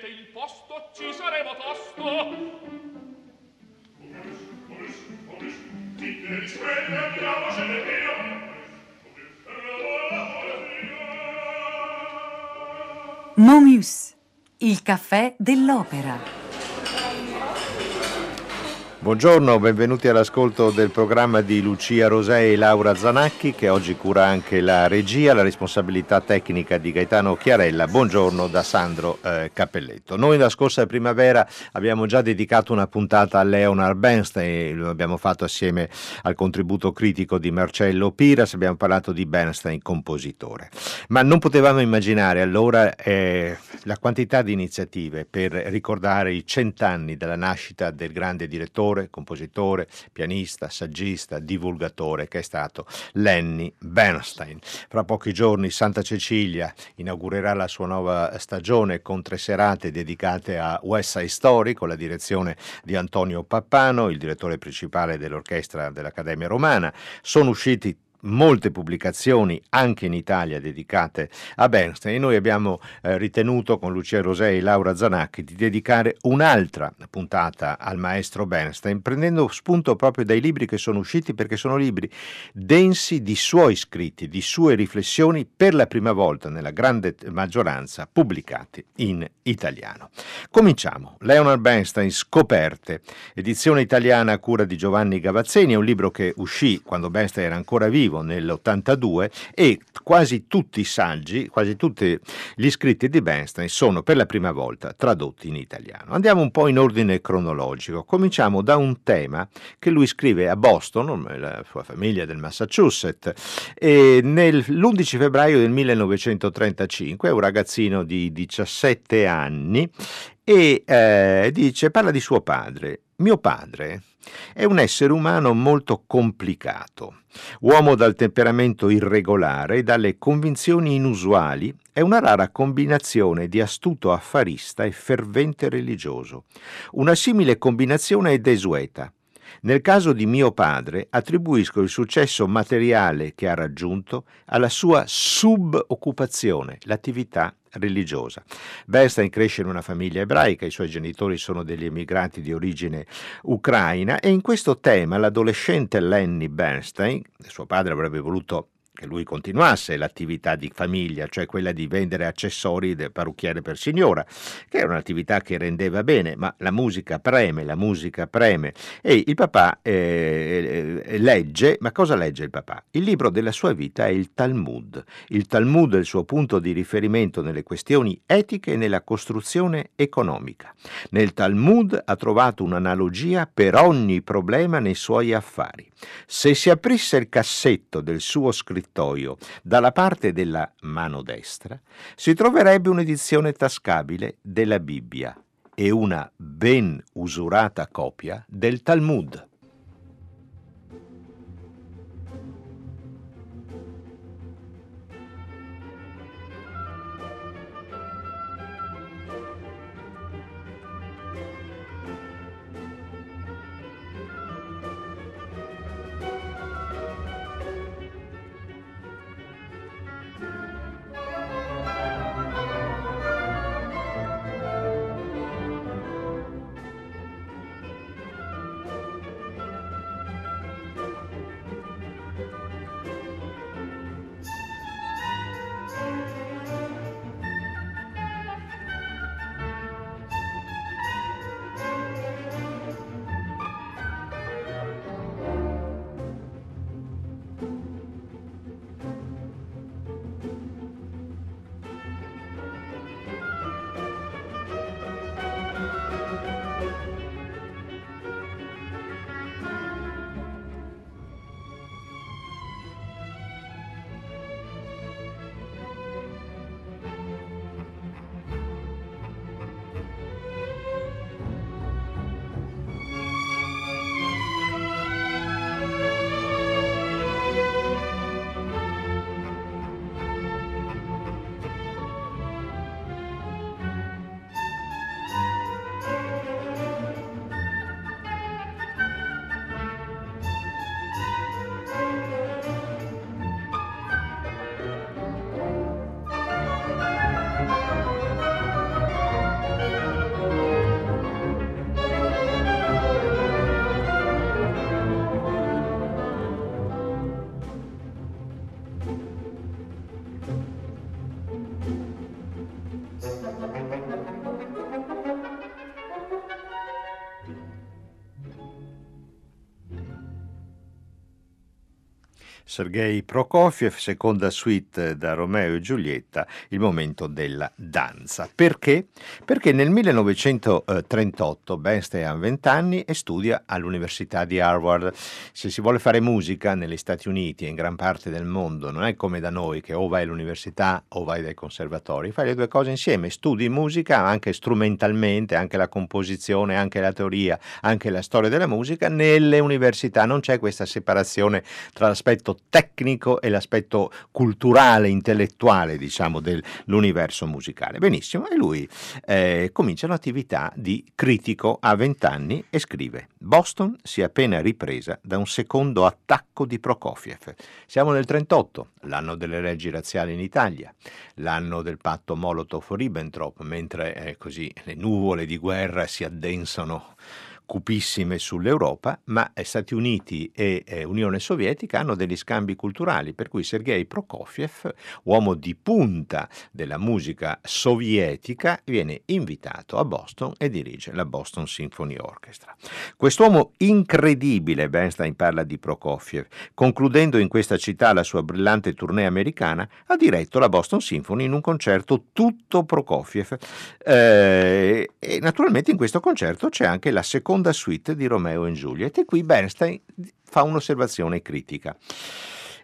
cedete il posto, ci saremo tosto. Momus, il caffè dell'opera. Buongiorno, benvenuti all'ascolto del programma di Lucia Rosè e Laura Zanacchi che oggi cura anche la regia, la responsabilità tecnica di Gaetano Chiarella. Buongiorno da Sandro eh, Cappelletto. Noi la scorsa primavera abbiamo già dedicato una puntata a Leonard Bernstein, lo abbiamo fatto assieme al contributo critico di Marcello Piras, abbiamo parlato di Bernstein compositore. Ma non potevamo immaginare allora eh, la quantità di iniziative per ricordare i cent'anni della nascita del grande direttore autore, compositore, pianista, saggista, divulgatore che è stato Lenny Bernstein. Fra pochi giorni Santa Cecilia inaugurerà la sua nuova stagione con tre serate dedicate a West Side Story con la direzione di Antonio Pappano, il direttore principale dell'orchestra dell'Accademia Romana. Sono usciti molte pubblicazioni anche in Italia dedicate a Bernstein e noi abbiamo eh, ritenuto con Lucia Rosei e Laura Zanacchi di dedicare un'altra puntata al maestro Bernstein prendendo spunto proprio dai libri che sono usciti perché sono libri densi di suoi scritti, di sue riflessioni per la prima volta nella grande maggioranza pubblicati in italiano. Cominciamo. Leonard Bernstein Scoperte, edizione italiana a cura di Giovanni Gavazzeni, è un libro che uscì quando Bernstein era ancora vivo vivo nell'82 e quasi tutti i saggi, quasi tutti gli scritti di Bernstein sono per la prima volta tradotti in italiano. Andiamo un po' in ordine cronologico. Cominciamo da un tema che lui scrive a Boston, la sua famiglia del Massachusetts, e nell'11 febbraio del 1935, è un ragazzino di 17 anni e eh, dice, parla di suo padre. Mio padre è un essere umano molto complicato, uomo dal temperamento irregolare e dalle convinzioni inusuali, è una rara combinazione di astuto affarista e fervente religioso. Una simile combinazione è desueta. Nel caso di mio padre attribuisco il successo materiale che ha raggiunto alla sua suboccupazione, l'attività religiosa. Bernstein cresce in una famiglia ebraica, i suoi genitori sono degli emigranti di origine ucraina e in questo tema l'adolescente Lenny Bernstein, suo padre avrebbe voluto che lui continuasse l'attività di famiglia, cioè quella di vendere accessori del parrucchiere per signora, che era un'attività che rendeva bene, ma la musica preme, la musica preme. E il papà eh, eh, legge, ma cosa legge il papà? Il libro della sua vita è il Talmud. Il Talmud è il suo punto di riferimento nelle questioni etiche e nella costruzione economica. Nel Talmud ha trovato un'analogia per ogni problema nei suoi affari. Se si aprisse il cassetto del suo scrittoio dalla parte della mano destra, si troverebbe un'edizione tascabile della Bibbia e una ben usurata copia del Talmud. Sergei Prokofiev, seconda suite da Romeo e Giulietta, il momento della danza. Perché? Perché nel 1938 Bernstein ha 20 anni e studia all'Università di Harvard. Se si vuole fare musica negli Stati Uniti e in gran parte del mondo, non è come da noi che o vai all'università o vai dai conservatori, fai le due cose insieme, studi musica anche strumentalmente, anche la composizione, anche la teoria, anche la storia della musica, nelle università non c'è questa separazione tra l'aspetto tecnico e l'aspetto culturale, intellettuale, diciamo, dell'universo musicale. Benissimo, e lui eh, comincia l'attività di critico a 20 anni e scrive: Boston si è appena ripresa da un secondo attacco di Prokofiev. Siamo nel 38, l'anno delle leggi razziali in Italia, l'anno del patto Molotov-Ribbentrop, mentre eh, così le nuvole di guerra si addensano cupissime sull'Europa, ma Stati Uniti e eh, Unione Sovietica hanno degli scambi culturali, per cui Sergei Prokofiev, uomo di punta della musica sovietica, viene invitato a Boston e dirige la Boston Symphony Orchestra. Quest'uomo incredibile, Bernstein parla di Prokofiev, concludendo in questa città la sua brillante tournée americana, ha diretto la Boston Symphony in un concerto tutto Prokofiev. Eh, e naturalmente in questo concerto c'è anche la seconda seconda suite di Romeo e Juliet e qui Bernstein fa un'osservazione critica.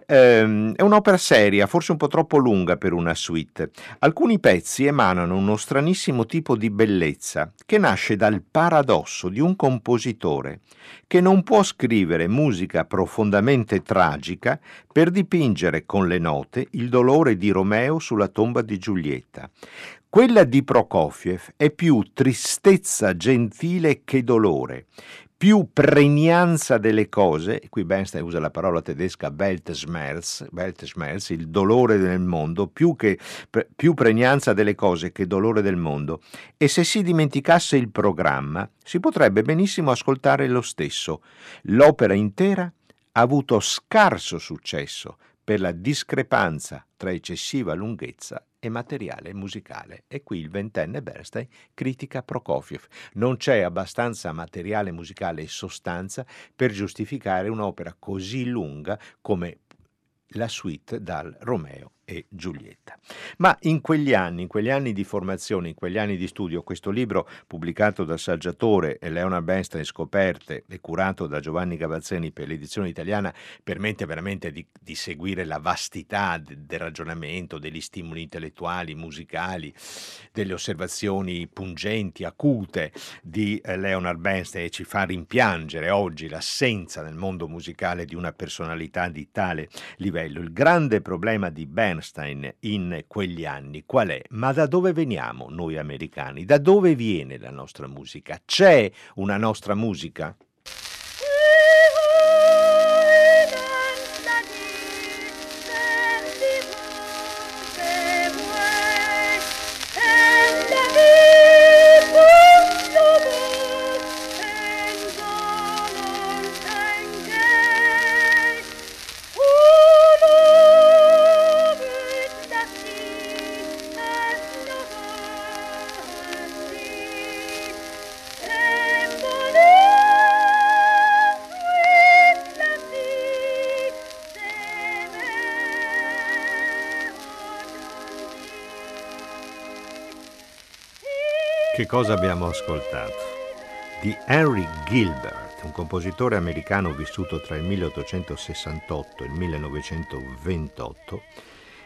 Ehm, è un'opera seria, forse un po' troppo lunga per una suite. Alcuni pezzi emanano uno stranissimo tipo di bellezza che nasce dal paradosso di un compositore che non può scrivere musica profondamente tragica per dipingere con le note il dolore di Romeo sulla tomba di Giulietta. Quella di Prokofiev è più tristezza gentile che dolore, più pregnanza delle cose, qui Bernstein usa la parola tedesca Weltschmerz, Weltschmerz il dolore del mondo, più, che, più pregnanza delle cose che dolore del mondo, e se si dimenticasse il programma si potrebbe benissimo ascoltare lo stesso. L'opera intera ha avuto scarso successo per la discrepanza tra eccessiva lunghezza e materiale musicale. E qui il ventenne Bernstein critica Prokofiev. Non c'è abbastanza materiale musicale e sostanza per giustificare un'opera così lunga come la suite dal Romeo e Giulietta. Ma in quegli anni, in quegli anni di formazione, in quegli anni di studio, questo libro pubblicato dal saggiatore Leonard Bernstein Scoperte e curato da Giovanni Gavazzeni per l'edizione italiana permette veramente di, di seguire la vastità de, del ragionamento, degli stimoli intellettuali, musicali, delle osservazioni pungenti, acute di eh, Leonard Bernstein e ci fa rimpiangere oggi l'assenza nel mondo musicale di una personalità di tale livello. Il grande problema di Bernstein Bernstein in quegli anni qual è? Ma da dove veniamo noi americani? Da dove viene la nostra musica? C'è una nostra musica? Che cosa abbiamo ascoltato? Di Henry Gilbert, un compositore americano vissuto tra il 1868 e il 1928,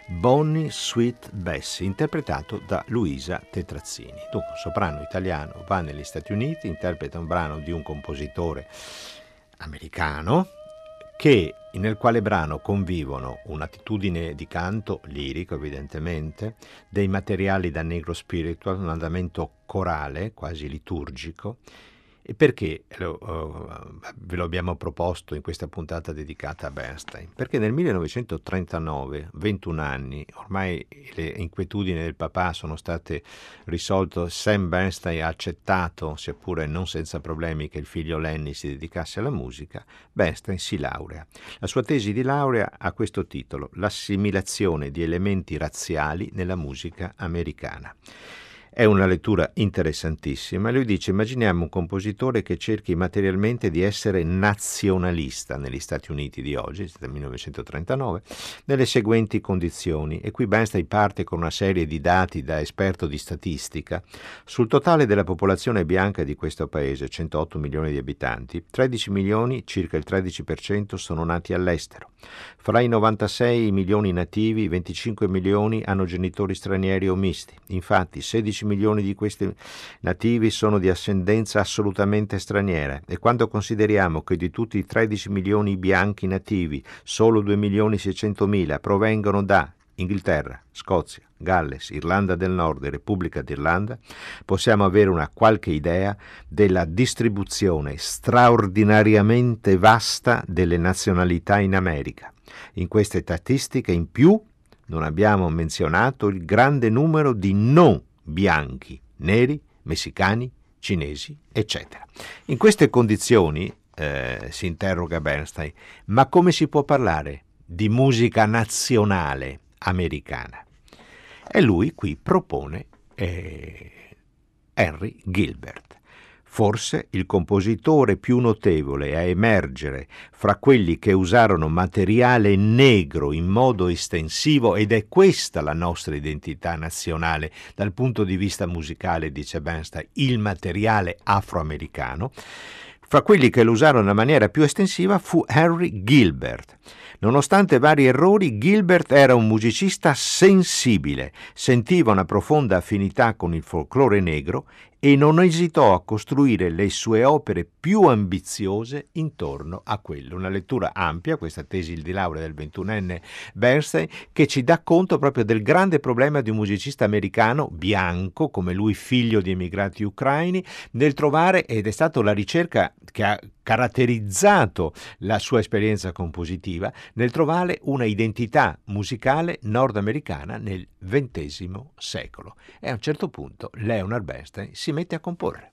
Bonnie Sweet Bessie, interpretato da Luisa Tetrazzini. Dunque, un soprano italiano va negli Stati Uniti, interpreta un brano di un compositore americano, che, nel quale brano convivono un'attitudine di canto lirico evidentemente, dei materiali da negro spiritual, un andamento corale, quasi liturgico, e perché lo, uh, ve lo abbiamo proposto in questa puntata dedicata a Bernstein? Perché nel 1939, 21 anni, ormai le inquietudini del papà sono state risolte, Sam Bernstein ha accettato, seppure non senza problemi, che il figlio Lenny si dedicasse alla musica, Bernstein si laurea. La sua tesi di laurea ha questo titolo, L'assimilazione di elementi razziali nella musica americana. È una lettura interessantissima. Lui dice: Immaginiamo un compositore che cerchi materialmente di essere nazionalista negli Stati Uniti di oggi, del 1939, nelle seguenti condizioni. E qui Bernstein parte con una serie di dati da esperto di statistica. Sul totale della popolazione bianca di questo paese, 108 milioni di abitanti, 13 milioni, circa il 13%, sono nati all'estero. Fra i 96 milioni nativi, 25 milioni hanno genitori stranieri o misti. Infatti, 16 12 milioni di questi nativi sono di ascendenza assolutamente straniera e quando consideriamo che di tutti i 13 milioni bianchi nativi solo 2 milioni 600 mila provengono da Inghilterra, Scozia, Galles, Irlanda del Nord e Repubblica d'Irlanda, possiamo avere una qualche idea della distribuzione straordinariamente vasta delle nazionalità in America. In queste statistiche in più non abbiamo menzionato il grande numero di non bianchi, neri, messicani, cinesi, eccetera. In queste condizioni, eh, si interroga Bernstein, ma come si può parlare di musica nazionale americana? E lui qui propone eh, Henry Gilbert forse il compositore più notevole a emergere fra quelli che usarono materiale negro in modo estensivo ed è questa la nostra identità nazionale dal punto di vista musicale, dice Bernstein, il materiale afroamericano, fra quelli che lo usarono in maniera più estensiva fu Henry Gilbert. Nonostante vari errori, Gilbert era un musicista sensibile, sentiva una profonda affinità con il folklore negro e non esitò a costruire le sue opere più ambiziose intorno a quello. Una lettura ampia, questa tesi di laurea del ventunenne Bernstein, che ci dà conto proprio del grande problema di un musicista americano bianco, come lui figlio di emigrati ucraini, nel trovare, ed è stata la ricerca che ha caratterizzato la sua esperienza compositiva, nel trovare una identità musicale nordamericana nel XX secolo. E a un certo punto Leonard Bernstein si mette a comporre.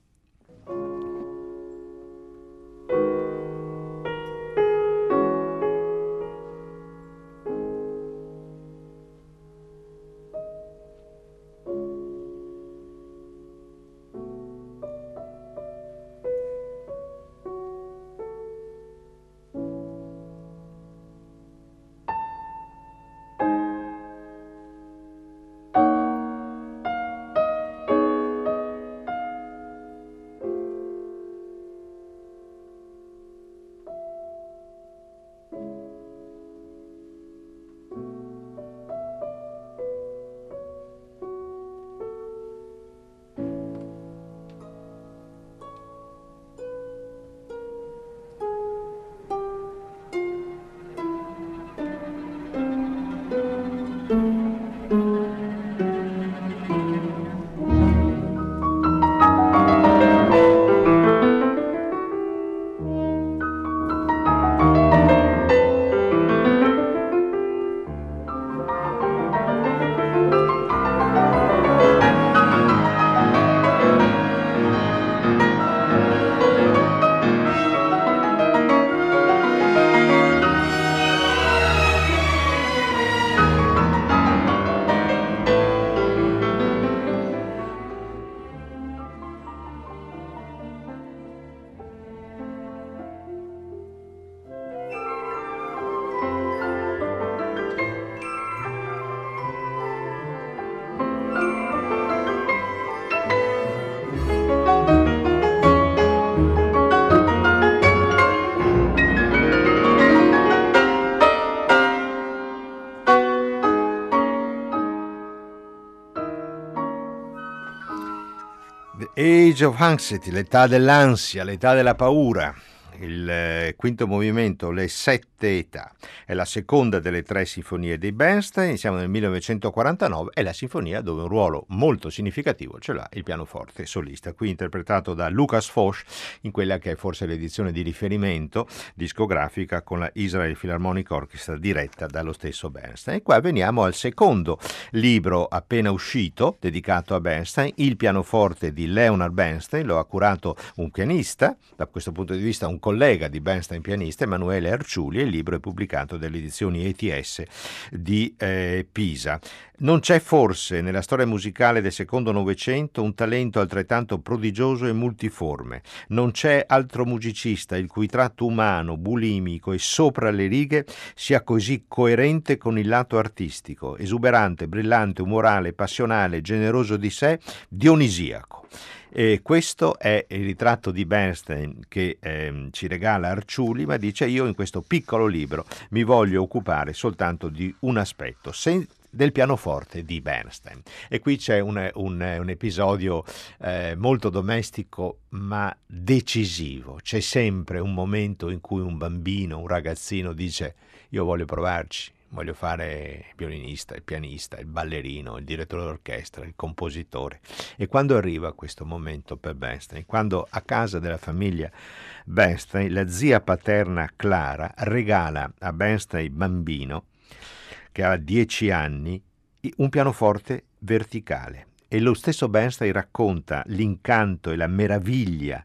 Age of Anxiety, l'età dell'ansia, l'età della paura il eh, quinto movimento, Le sette età. È la seconda delle tre sinfonie di Bernstein, siamo nel 1949, è la sinfonia dove un ruolo molto significativo ce l'ha il pianoforte solista, qui interpretato da Lucas Foch in quella che è forse l'edizione di riferimento discografica con la Israel Philharmonic Orchestra diretta dallo stesso Bernstein. E qua veniamo al secondo libro appena uscito dedicato a Bernstein, Il pianoforte di Leonard Bernstein, lo ha curato un pianista, da questo punto di vista un collega di Bernstein pianista Emanuele Arciuli e il libro è pubblicato dalle edizioni ETS di eh, Pisa. Non c'è forse nella storia musicale del secondo Novecento un talento altrettanto prodigioso e multiforme. Non c'è altro musicista il cui tratto umano, bulimico e sopra le righe sia così coerente con il lato artistico, esuberante, brillante, umorale, passionale, generoso di sé, dionisiaco. E questo è il ritratto di Bernstein che eh, ci regala Arciuli, ma dice io in questo piccolo libro mi voglio occupare soltanto di un aspetto, sen- del pianoforte di Bernstein. E qui c'è un, un, un episodio eh, molto domestico ma decisivo. C'è sempre un momento in cui un bambino, un ragazzino dice io voglio provarci, voglio fare il violinista, il pianista, il ballerino, il direttore d'orchestra, il compositore. E quando arriva questo momento per Bernstein, quando a casa della famiglia Bernstein la zia paterna Clara regala a Bernstein bambino che ha dieci anni, un pianoforte verticale. E lo stesso Bernstein racconta l'incanto e la meraviglia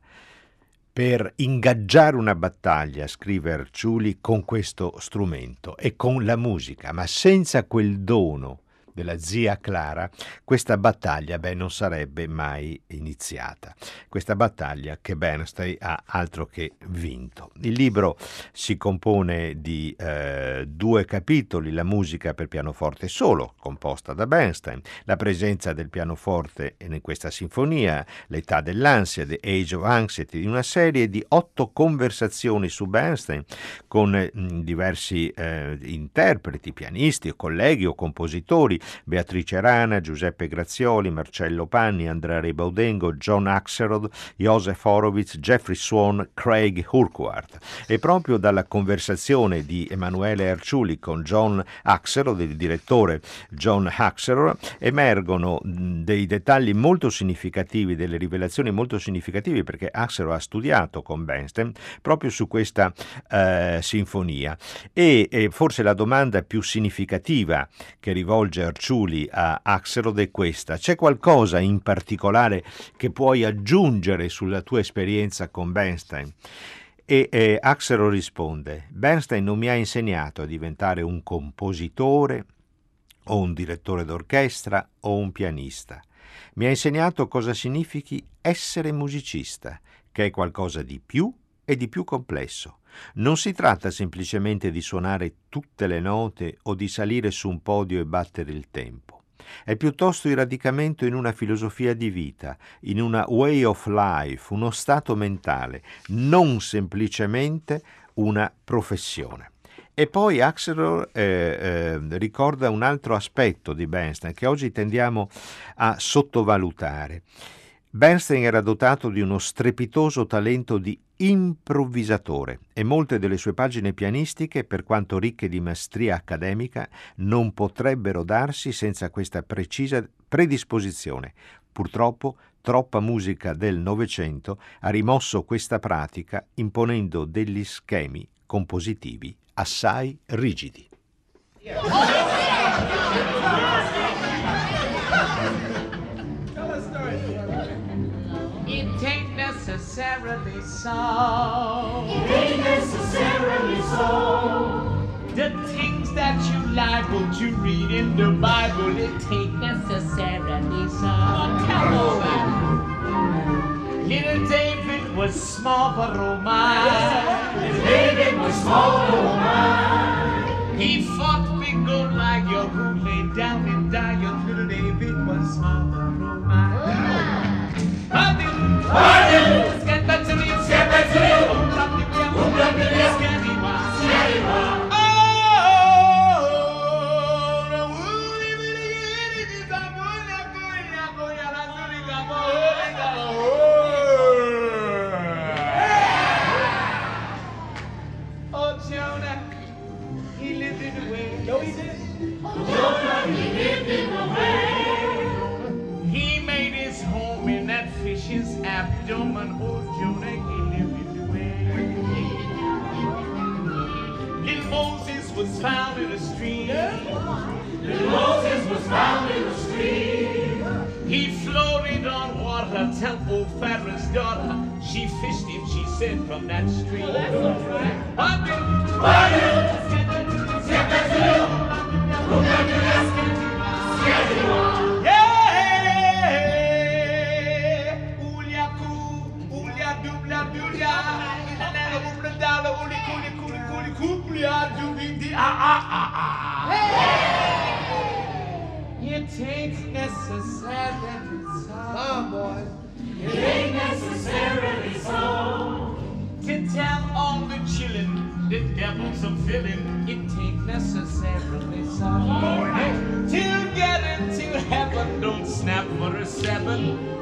per ingaggiare una battaglia, scrive Arciuli, con questo strumento e con la musica, ma senza quel dono della zia Clara, questa battaglia beh, non sarebbe mai iniziata. Questa battaglia che Bernstein ha altro che vinto. Il libro si compone di eh, due capitoli, la musica per pianoforte solo, composta da Bernstein, la presenza del pianoforte in questa sinfonia, l'età dell'ansia, The Age of Anxiety, una serie di otto conversazioni su Bernstein con mh, mm, diversi eh, interpreti, pianisti colleghi o compositori, Beatrice Rana, Giuseppe Grazioli, Marcello Panni, Andrea Rebaudengo, John Axelrod, Josef Horowitz, Jeffrey Swan, Craig Urquhart. E proprio dalla conversazione di Emanuele Arciuli con John Axelrod, il direttore John Axelrod, emergono dei dettagli molto significativi, delle rivelazioni molto significative, perché Axelrod ha studiato con Bernstein proprio su questa eh, sinfonia. E, e forse la domanda più significativa che rivolge Arciuli a Axelrod è questa. C'è qualcosa in particolare che puoi aggiungere sulla tua esperienza con Bernstein? E eh, Axelrod risponde, Bernstein non mi ha insegnato a diventare un compositore o un direttore d'orchestra o un pianista. Mi ha insegnato cosa significhi essere musicista, che è qualcosa di più e di più complesso. Non si tratta semplicemente di suonare tutte le note o di salire su un podio e battere il tempo. È piuttosto il radicamento in una filosofia di vita, in una way of life, uno stato mentale, non semplicemente una professione. E poi Axelrod eh, eh, ricorda un altro aspetto di Bernstein che oggi tendiamo a sottovalutare. Bernstein era dotato di uno strepitoso talento di improvvisatore e molte delle sue pagine pianistiche, per quanto ricche di maestria accademica, non potrebbero darsi senza questa precisa predisposizione. Purtroppo troppa musica del Novecento ha rimosso questa pratica imponendo degli schemi compositivi assai rigidi. necessarily so. It ain't necessarily so. The things that you liable to read in the Bible, it ain't necessarily so. Oh, come on, Little David was small but oh my. Little David was small but oh my. He fought big Goliath who lay some filling. It ain't necessarily sudden. To get into heaven, don't snap for a seven.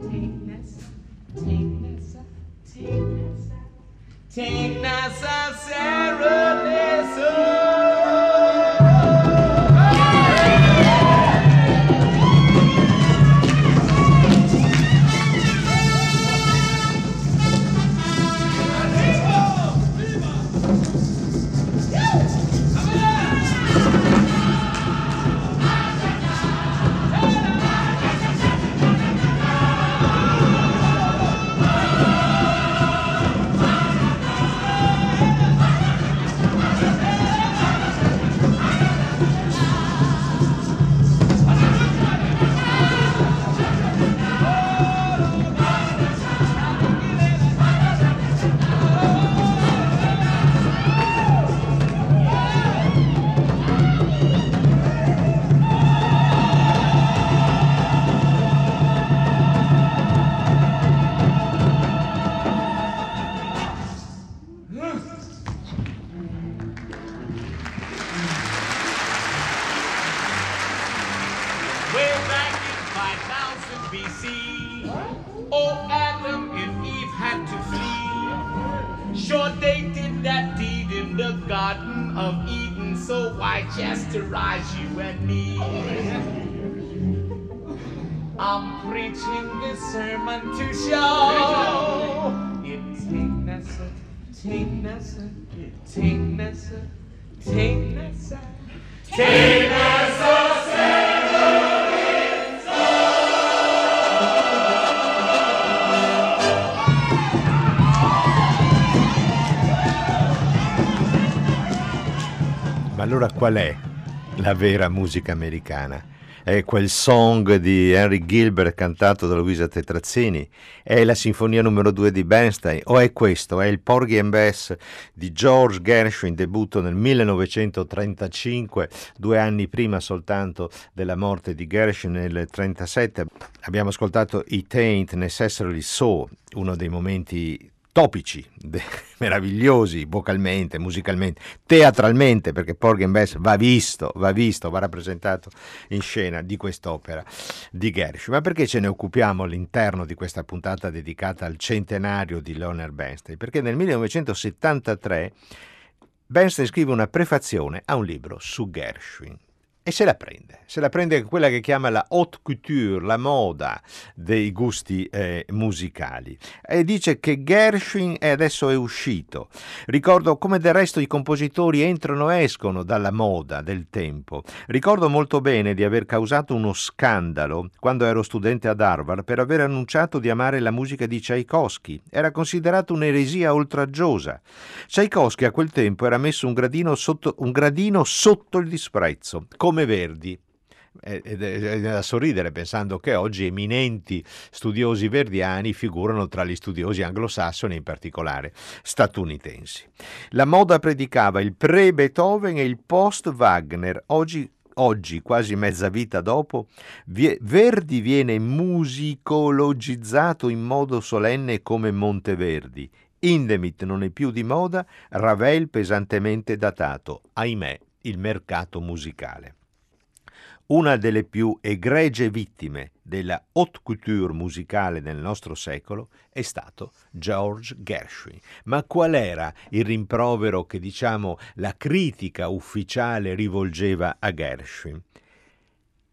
Nessa, take nessa, take nessa, take nessa, take necessarily Ma allora qual è la vera musica americana? È quel song di Henry Gilbert cantato da Luisa Tetrazzini? È la sinfonia numero 2 di Bernstein? O è questo? È il Porgy and Bess di George Gershwin, debutto nel 1935, due anni prima soltanto della morte di Gershwin nel 1937. Abbiamo ascoltato It Ain't Necessarily So, uno dei momenti topici, de- meravigliosi vocalmente, musicalmente, teatralmente, perché Porgy and Bess va visto, va visto, va rappresentato in scena di quest'opera di Gershwin. Ma perché ce ne occupiamo all'interno di questa puntata dedicata al centenario di Leonard Bernstein? Perché nel 1973 Bernstein scrive una prefazione a un libro su Gershwin e se la prende, se la prende quella che chiama la haute couture, la moda dei gusti eh, musicali e dice che Gershwin è adesso è uscito. Ricordo come del resto i compositori entrano e escono dalla moda del tempo. Ricordo molto bene di aver causato uno scandalo quando ero studente ad Harvard per aver annunciato di amare la musica di Tchaikovsky. Era considerato un'eresia oltraggiosa. Tchaikovsky a quel tempo era messo un gradino sotto, un gradino sotto il disprezzo come Verdi. Ed è da sorridere pensando che oggi eminenti studiosi verdiani figurano tra gli studiosi anglosassoni, in particolare statunitensi. La moda predicava il pre-Beethoven e il post-Wagner. Oggi Oggi, quasi mezza vita dopo, Verdi viene musicologizzato in modo solenne come Monteverdi. Indemit non è più di moda, Ravel pesantemente datato. Ahimè, il mercato musicale. Una delle più egregie vittime della haute couture musicale nel nostro secolo è stato George Gershwin. Ma qual era il rimprovero che, diciamo, la critica ufficiale rivolgeva a Gershwin?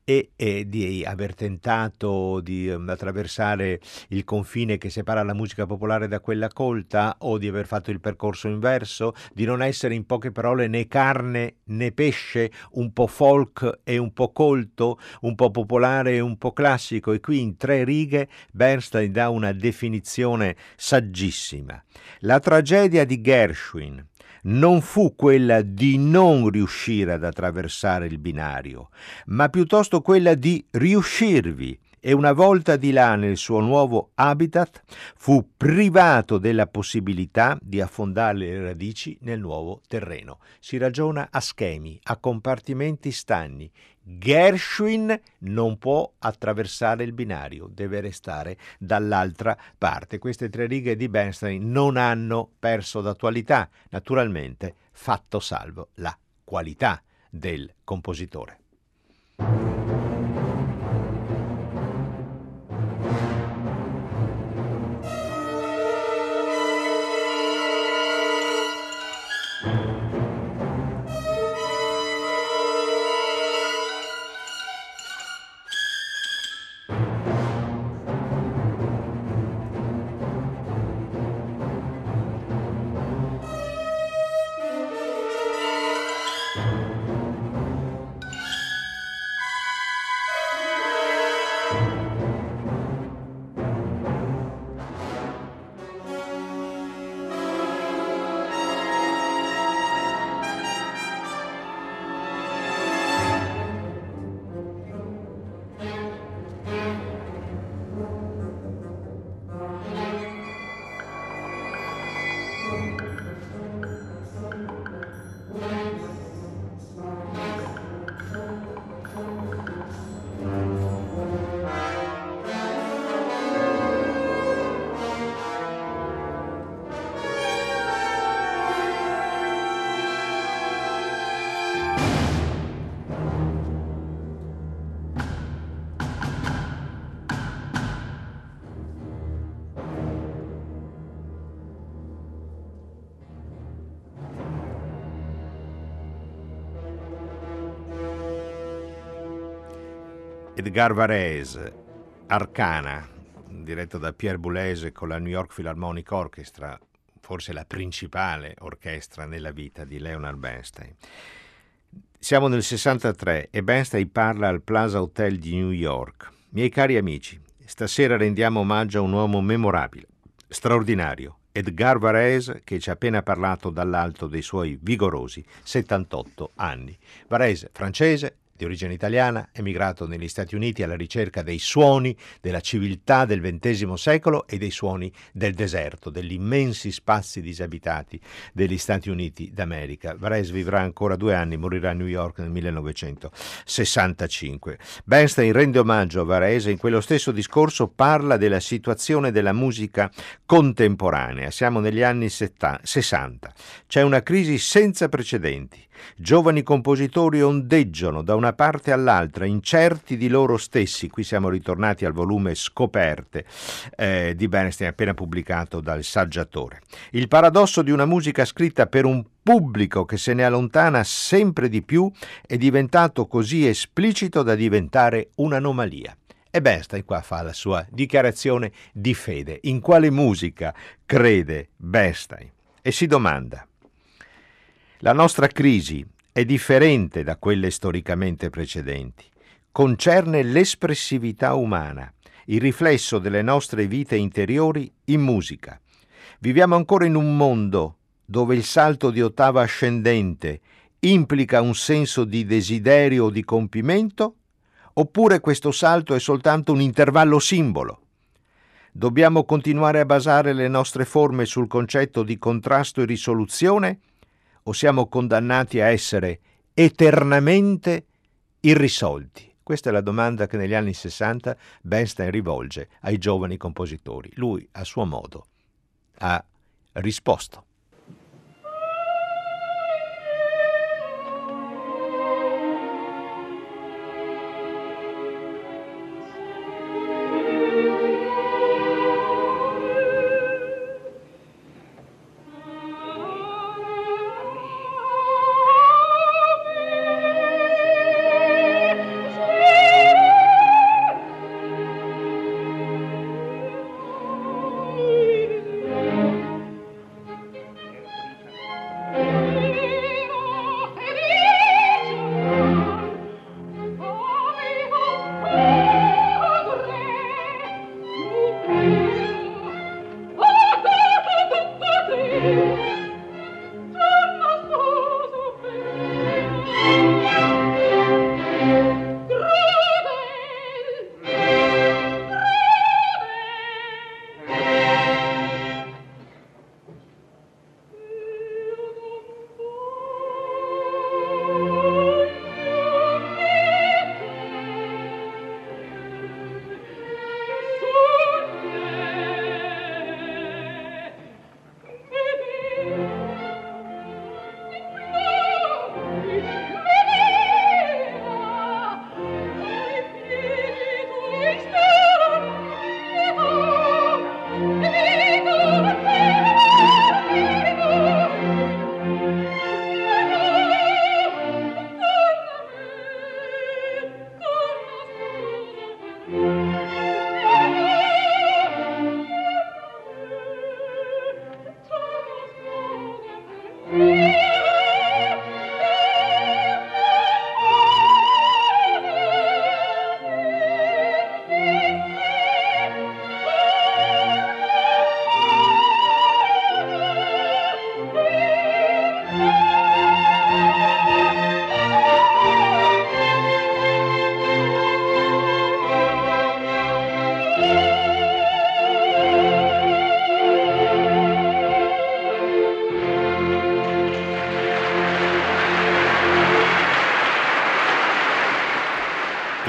E, e, di aver tentato di um, attraversare il confine che separa la musica popolare da quella colta o di aver fatto il percorso inverso, di non essere in poche parole né carne né pesce, un po' folk e un po' colto, un po' popolare e un po' classico e qui in tre righe Bernstein dà una definizione saggissima. La tragedia di Gershwin non fu quella di non riuscire ad attraversare il binario, ma piuttosto quella di riuscirvi e una volta di là nel suo nuovo habitat fu privato della possibilità di affondare le radici nel nuovo terreno. Si ragiona a schemi, a compartimenti stagni. Gershwin non può attraversare il binario, deve restare dall'altra parte. Queste tre righe di Bernstein non hanno perso d'attualità, naturalmente fatto salvo la qualità del compositore. Edgar Varese, Arcana, diretto da Pierre Boulez con la New York Philharmonic Orchestra, forse la principale orchestra nella vita di Leonard Bernstein. Siamo nel 63 e Bernstein parla al Plaza Hotel di New York. Miei cari amici, stasera rendiamo omaggio a un uomo memorabile, straordinario, Edgar Varese che ci ha appena parlato dall'alto dei suoi vigorosi 78 anni. Varese, francese, di origine italiana, emigrato negli Stati Uniti alla ricerca dei suoni della civiltà del XX secolo e dei suoni del deserto, degli immensi spazi disabitati degli Stati Uniti d'America. Varese vivrà ancora due anni, morirà a New York nel 1965. Bernstein rende omaggio a Varese in quello stesso discorso parla della situazione della musica contemporanea. Siamo negli anni 60. C'è una crisi senza precedenti. Giovani compositori ondeggiano da una parte all'altra, incerti di loro stessi. Qui siamo ritornati al volume Scoperte eh, di Bernstein, appena pubblicato dal saggiatore. Il paradosso di una musica scritta per un pubblico che se ne allontana sempre di più è diventato così esplicito da diventare un'anomalia. E Bernstein qua fa la sua dichiarazione di fede. In quale musica crede Bernstein? E si domanda, la nostra crisi è differente da quelle storicamente precedenti. Concerne l'espressività umana, il riflesso delle nostre vite interiori in musica. Viviamo ancora in un mondo dove il salto di ottava ascendente implica un senso di desiderio o di compimento, oppure questo salto è soltanto un intervallo simbolo. Dobbiamo continuare a basare le nostre forme sul concetto di contrasto e risoluzione o siamo condannati a essere eternamente irrisolti? Questa è la domanda che negli anni 60 Bernstein rivolge ai giovani compositori. Lui, a suo modo, ha risposto.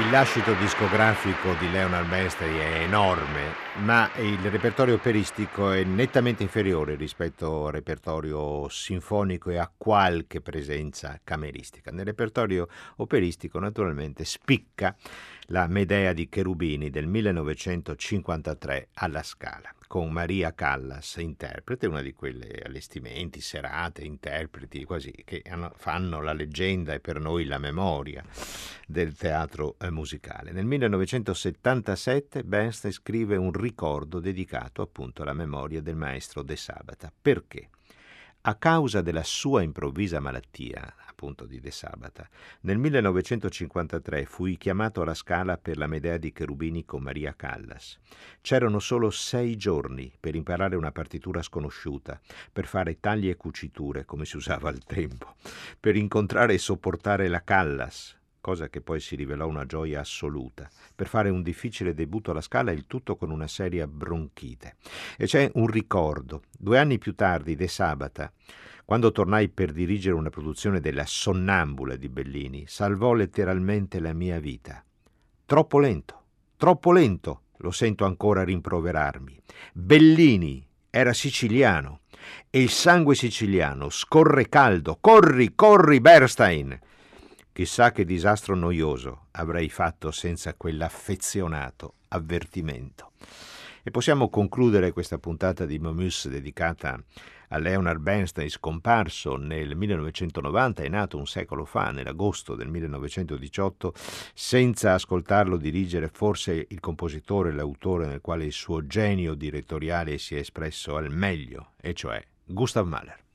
Il lascito discografico di Leonard Bernstein è enorme, ma il repertorio operistico è nettamente inferiore rispetto al repertorio sinfonico e a qualche presenza cameristica. Nel repertorio operistico naturalmente spicca la Medea di Cherubini del 1953 alla Scala con Maria Callas, interprete, una di quelle allestimenti, serate, interpreti quasi che fanno la leggenda e per noi la memoria del teatro eh, musicale. Nel 1977 Bernstein scrive un ricordo dedicato appunto alla memoria del maestro De Sabata. Perché? A causa della sua improvvisa malattia, appunto di De Sabata, nel 1953 fui chiamato alla Scala per la Medea di Cherubini con Maria Callas. C'erano solo sei giorni per imparare una partitura sconosciuta, per fare tagli e cuciture, come si usava al tempo, per incontrare e sopportare la Callas, cosa che poi si rivelò una gioia assoluta, per fare un difficile debutto alla Scala, il tutto con una seria bronchite. E c'è un ricordo. Due anni più tardi, De Sabata, quando tornai per dirigere una produzione della Sonnambula di Bellini, salvò letteralmente la mia vita. Troppo lento, troppo lento, lo sento ancora rimproverarmi. Bellini era siciliano e il sangue siciliano scorre caldo. Corri, corri, Bernstein! Chissà che disastro noioso avrei fatto senza quell'affezionato avvertimento. E possiamo concludere questa puntata di Momus dedicata a Leonard Bernstein, scomparso nel 1990, è nato un secolo fa, nell'agosto del 1918, senza ascoltarlo dirigere forse il compositore, l'autore nel quale il suo genio direttoriale si è espresso al meglio, e cioè Gustav Mahler.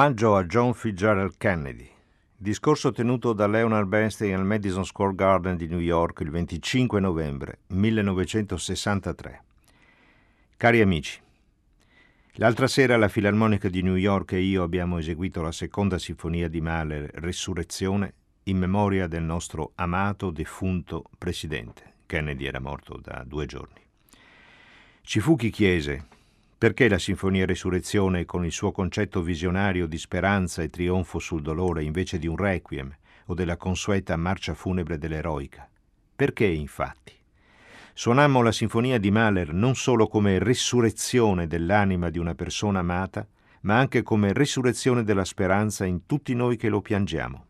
Omaggio a John Fitzgerald Kennedy. Discorso tenuto da Leonard Bernstein al Madison Square Garden di New York il 25 novembre 1963. Cari amici, l'altra sera la Filarmonica di New York e io abbiamo eseguito la seconda sinfonia di Mahler, Resurrezione, in memoria del nostro amato defunto presidente. Kennedy era morto da due giorni. Ci fu chi chiese perché la Sinfonia Resurrezione, con il suo concetto visionario di speranza e trionfo sul dolore, invece di un requiem o della consueta marcia funebre dell'eroica? Perché, infatti? Suonammo la Sinfonia di Mahler non solo come risurrezione dell'anima di una persona amata, ma anche come risurrezione della speranza in tutti noi che lo piangiamo.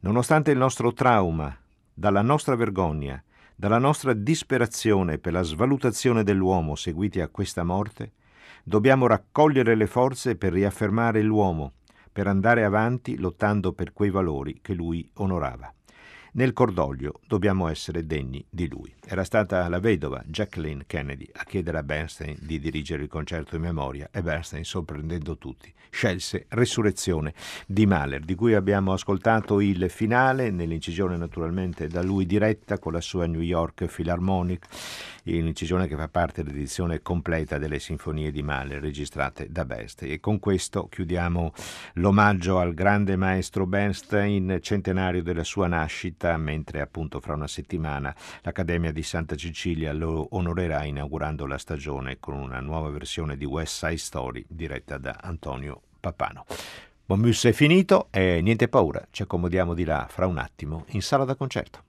Nonostante il nostro trauma, dalla nostra vergogna, dalla nostra disperazione per la svalutazione dell'uomo seguiti a questa morte, Dobbiamo raccogliere le forze per riaffermare l'uomo, per andare avanti lottando per quei valori che lui onorava. Nel cordoglio dobbiamo essere degni di lui. Era stata la vedova Jacqueline Kennedy a chiedere a Bernstein di dirigere il concerto in memoria e Bernstein, sorprendendo tutti, scelse Resurrezione di Mahler, di cui abbiamo ascoltato il finale, nell'incisione naturalmente da lui diretta con la sua New York Philharmonic, un'incisione che fa parte dell'edizione completa delle sinfonie di Mahler registrate da Bernstein. E con questo chiudiamo l'omaggio al grande maestro Bernstein, centenario della sua nascita vita, mentre appunto fra una settimana l'Accademia di Santa Cecilia lo onorerà inaugurando la stagione con una nuova versione di West Side Story diretta da Antonio Papano. Bonmus è finito e niente paura, ci accomodiamo di là fra un attimo in sala da concerto.